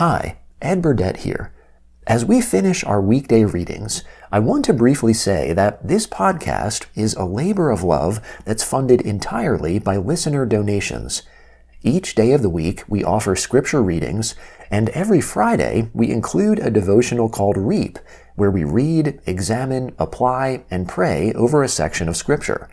Hi, Ed Burdett here. As we finish our weekday readings, I want to briefly say that this podcast is a labor of love that's funded entirely by listener donations. Each day of the week, we offer scripture readings, and every Friday, we include a devotional called Reap, where we read, examine, apply, and pray over a section of scripture.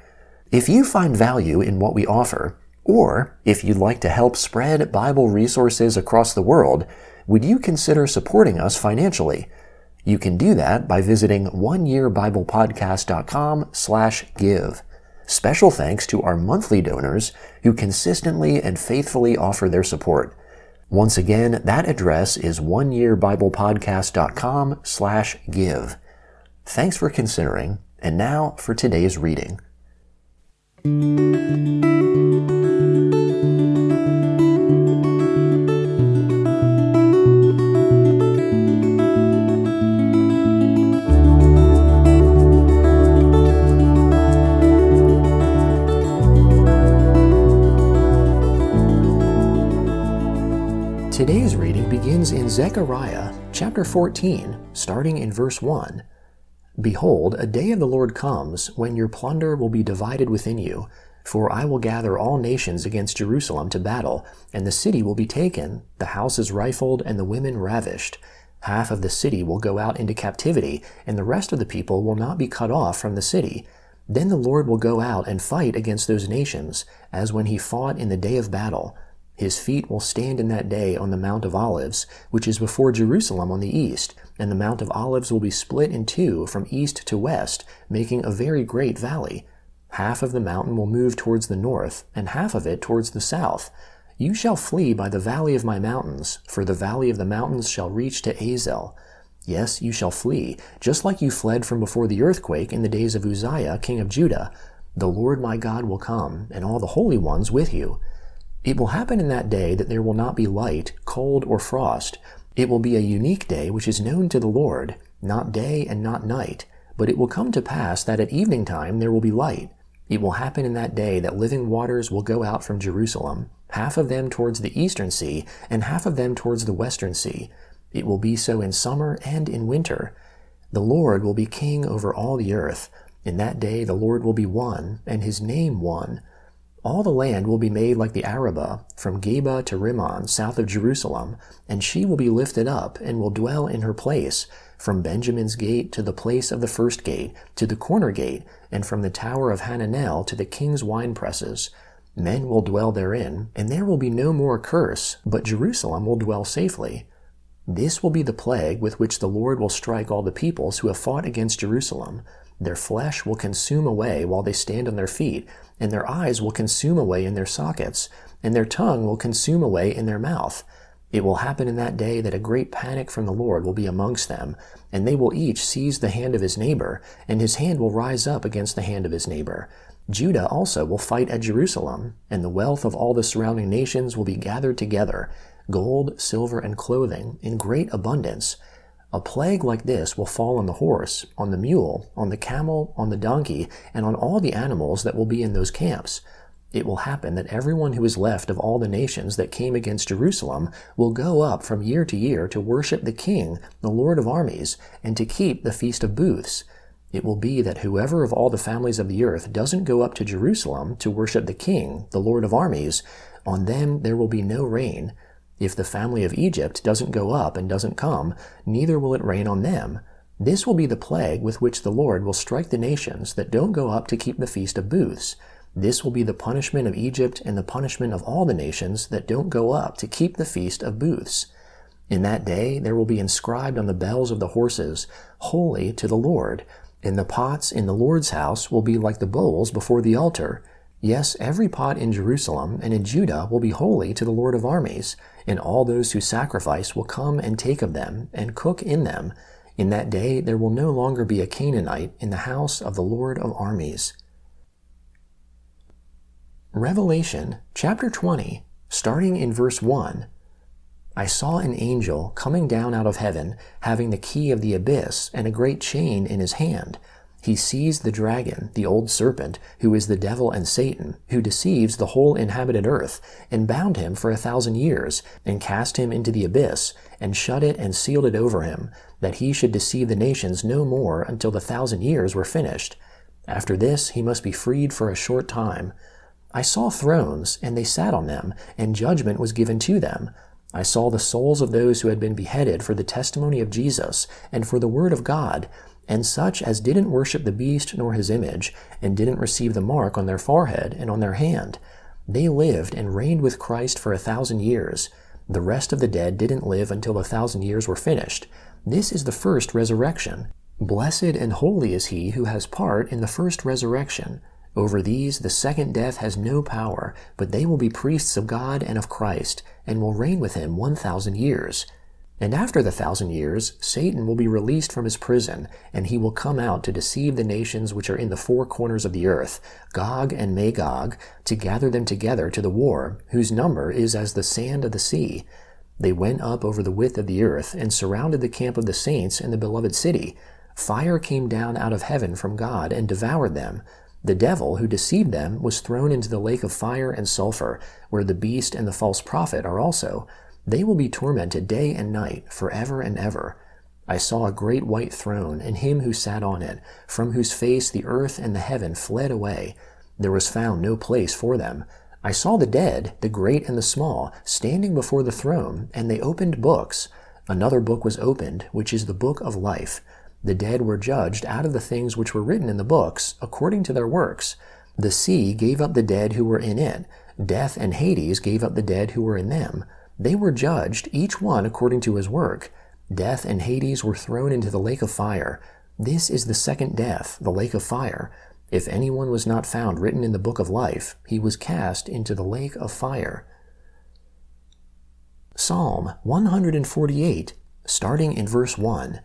If you find value in what we offer, or if you'd like to help spread Bible resources across the world, would you consider supporting us financially? You can do that by visiting oneyearbiblepodcast.com slash give. Special thanks to our monthly donors who consistently and faithfully offer their support. Once again, that address is oneyearbiblepodcast.com slash give. Thanks for considering, and now for today's reading. In Zechariah chapter 14, starting in verse 1. Behold, a day of the Lord comes when your plunder will be divided within you, for I will gather all nations against Jerusalem to battle, and the city will be taken, the houses rifled, and the women ravished. Half of the city will go out into captivity, and the rest of the people will not be cut off from the city. Then the Lord will go out and fight against those nations, as when he fought in the day of battle. His feet will stand in that day on the Mount of Olives, which is before Jerusalem on the east, and the Mount of Olives will be split in two from east to west, making a very great valley. Half of the mountain will move towards the north, and half of it towards the south. You shall flee by the valley of my mountains, for the valley of the mountains shall reach to Azel. Yes, you shall flee, just like you fled from before the earthquake in the days of Uzziah, king of Judah. The Lord my God will come, and all the holy ones with you. It will happen in that day that there will not be light, cold, or frost. It will be a unique day which is known to the Lord, not day and not night. But it will come to pass that at evening time there will be light. It will happen in that day that living waters will go out from Jerusalem, half of them towards the eastern sea, and half of them towards the western sea. It will be so in summer and in winter. The Lord will be king over all the earth. In that day the Lord will be one, and his name one. All the land will be made like the Arabah, from Geba to Rimmon, south of Jerusalem, and she will be lifted up, and will dwell in her place, from Benjamin's gate to the place of the first gate, to the corner gate, and from the tower of Hananel to the king's winepresses. Men will dwell therein, and there will be no more curse, but Jerusalem will dwell safely. This will be the plague with which the Lord will strike all the peoples who have fought against Jerusalem. Their flesh will consume away while they stand on their feet, and their eyes will consume away in their sockets, and their tongue will consume away in their mouth. It will happen in that day that a great panic from the Lord will be amongst them, and they will each seize the hand of his neighbor, and his hand will rise up against the hand of his neighbor. Judah also will fight at Jerusalem, and the wealth of all the surrounding nations will be gathered together gold, silver, and clothing in great abundance. A plague like this will fall on the horse, on the mule, on the camel, on the donkey, and on all the animals that will be in those camps. It will happen that everyone who is left of all the nations that came against Jerusalem will go up from year to year to worship the King, the Lord of armies, and to keep the Feast of Booths. It will be that whoever of all the families of the earth doesn't go up to Jerusalem to worship the King, the Lord of armies, on them there will be no rain, if the family of Egypt doesn't go up and doesn't come, neither will it rain on them. This will be the plague with which the Lord will strike the nations that don't go up to keep the feast of booths. This will be the punishment of Egypt and the punishment of all the nations that don't go up to keep the feast of booths. In that day there will be inscribed on the bells of the horses, Holy to the Lord. And the pots in the Lord's house will be like the bowls before the altar. Yes, every pot in Jerusalem and in Judah will be holy to the Lord of armies and all those who sacrifice will come and take of them, and cook in them. In that day there will no longer be a Canaanite in the house of the Lord of armies. Revelation chapter 20, starting in verse 1. I saw an angel coming down out of heaven, having the key of the abyss and a great chain in his hand. He seized the dragon, the old serpent, who is the devil and Satan, who deceives the whole inhabited earth, and bound him for a thousand years, and cast him into the abyss, and shut it and sealed it over him, that he should deceive the nations no more until the thousand years were finished. After this he must be freed for a short time. I saw thrones, and they sat on them, and judgment was given to them. I saw the souls of those who had been beheaded for the testimony of Jesus and for the word of God, and such as didn't worship the beast nor his image, and didn't receive the mark on their forehead and on their hand. They lived and reigned with Christ for a thousand years. The rest of the dead didn't live until the thousand years were finished. This is the first resurrection. Blessed and holy is he who has part in the first resurrection. Over these the second death has no power, but they will be priests of God and of Christ, and will reign with him one thousand years. And after the thousand years, Satan will be released from his prison, and he will come out to deceive the nations which are in the four corners of the earth, Gog and Magog, to gather them together to the war, whose number is as the sand of the sea. They went up over the width of the earth, and surrounded the camp of the saints in the beloved city. Fire came down out of heaven from God and devoured them. The devil who deceived them was thrown into the lake of fire and sulfur, where the beast and the false prophet are also. They will be tormented day and night forever and ever. I saw a great white throne, and him who sat on it, from whose face the earth and the heaven fled away. There was found no place for them. I saw the dead, the great and the small, standing before the throne, and they opened books. Another book was opened, which is the book of life. The dead were judged out of the things which were written in the books, according to their works. The sea gave up the dead who were in it. Death and Hades gave up the dead who were in them. They were judged, each one according to his work. Death and Hades were thrown into the lake of fire. This is the second death, the lake of fire. If anyone was not found written in the book of life, he was cast into the lake of fire. Psalm 148, starting in verse 1.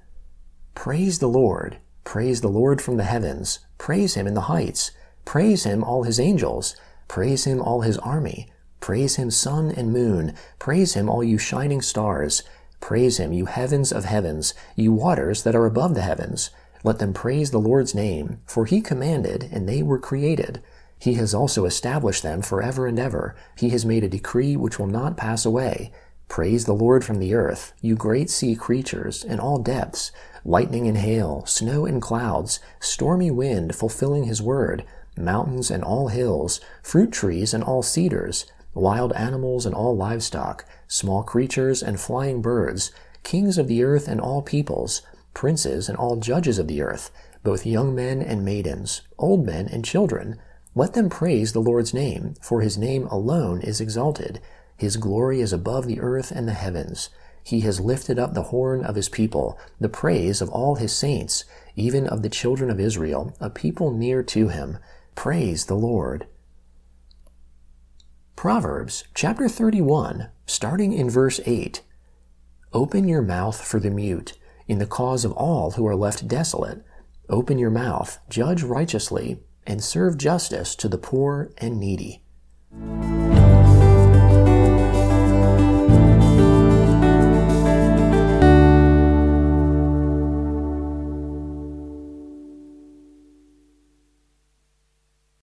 Praise the Lord. Praise the Lord from the heavens. Praise him in the heights. Praise him, all his angels. Praise him, all his army. Praise him, sun and moon. Praise him, all you shining stars. Praise him, you heavens of heavens, you waters that are above the heavens. Let them praise the Lord's name, for he commanded, and they were created. He has also established them forever and ever. He has made a decree which will not pass away. Praise the Lord from the earth, you great sea creatures, in all depths, lightning and hail, snow and clouds, stormy wind fulfilling his word, mountains and all hills, fruit trees and all cedars, wild animals and all livestock, small creatures and flying birds, kings of the earth and all peoples, princes and all judges of the earth, both young men and maidens, old men and children. Let them praise the Lord's name, for his name alone is exalted. His glory is above the earth and the heavens. He has lifted up the horn of his people, the praise of all his saints, even of the children of Israel, a people near to him. Praise the Lord. Proverbs chapter 31, starting in verse 8. Open your mouth for the mute, in the cause of all who are left desolate. Open your mouth, judge righteously, and serve justice to the poor and needy.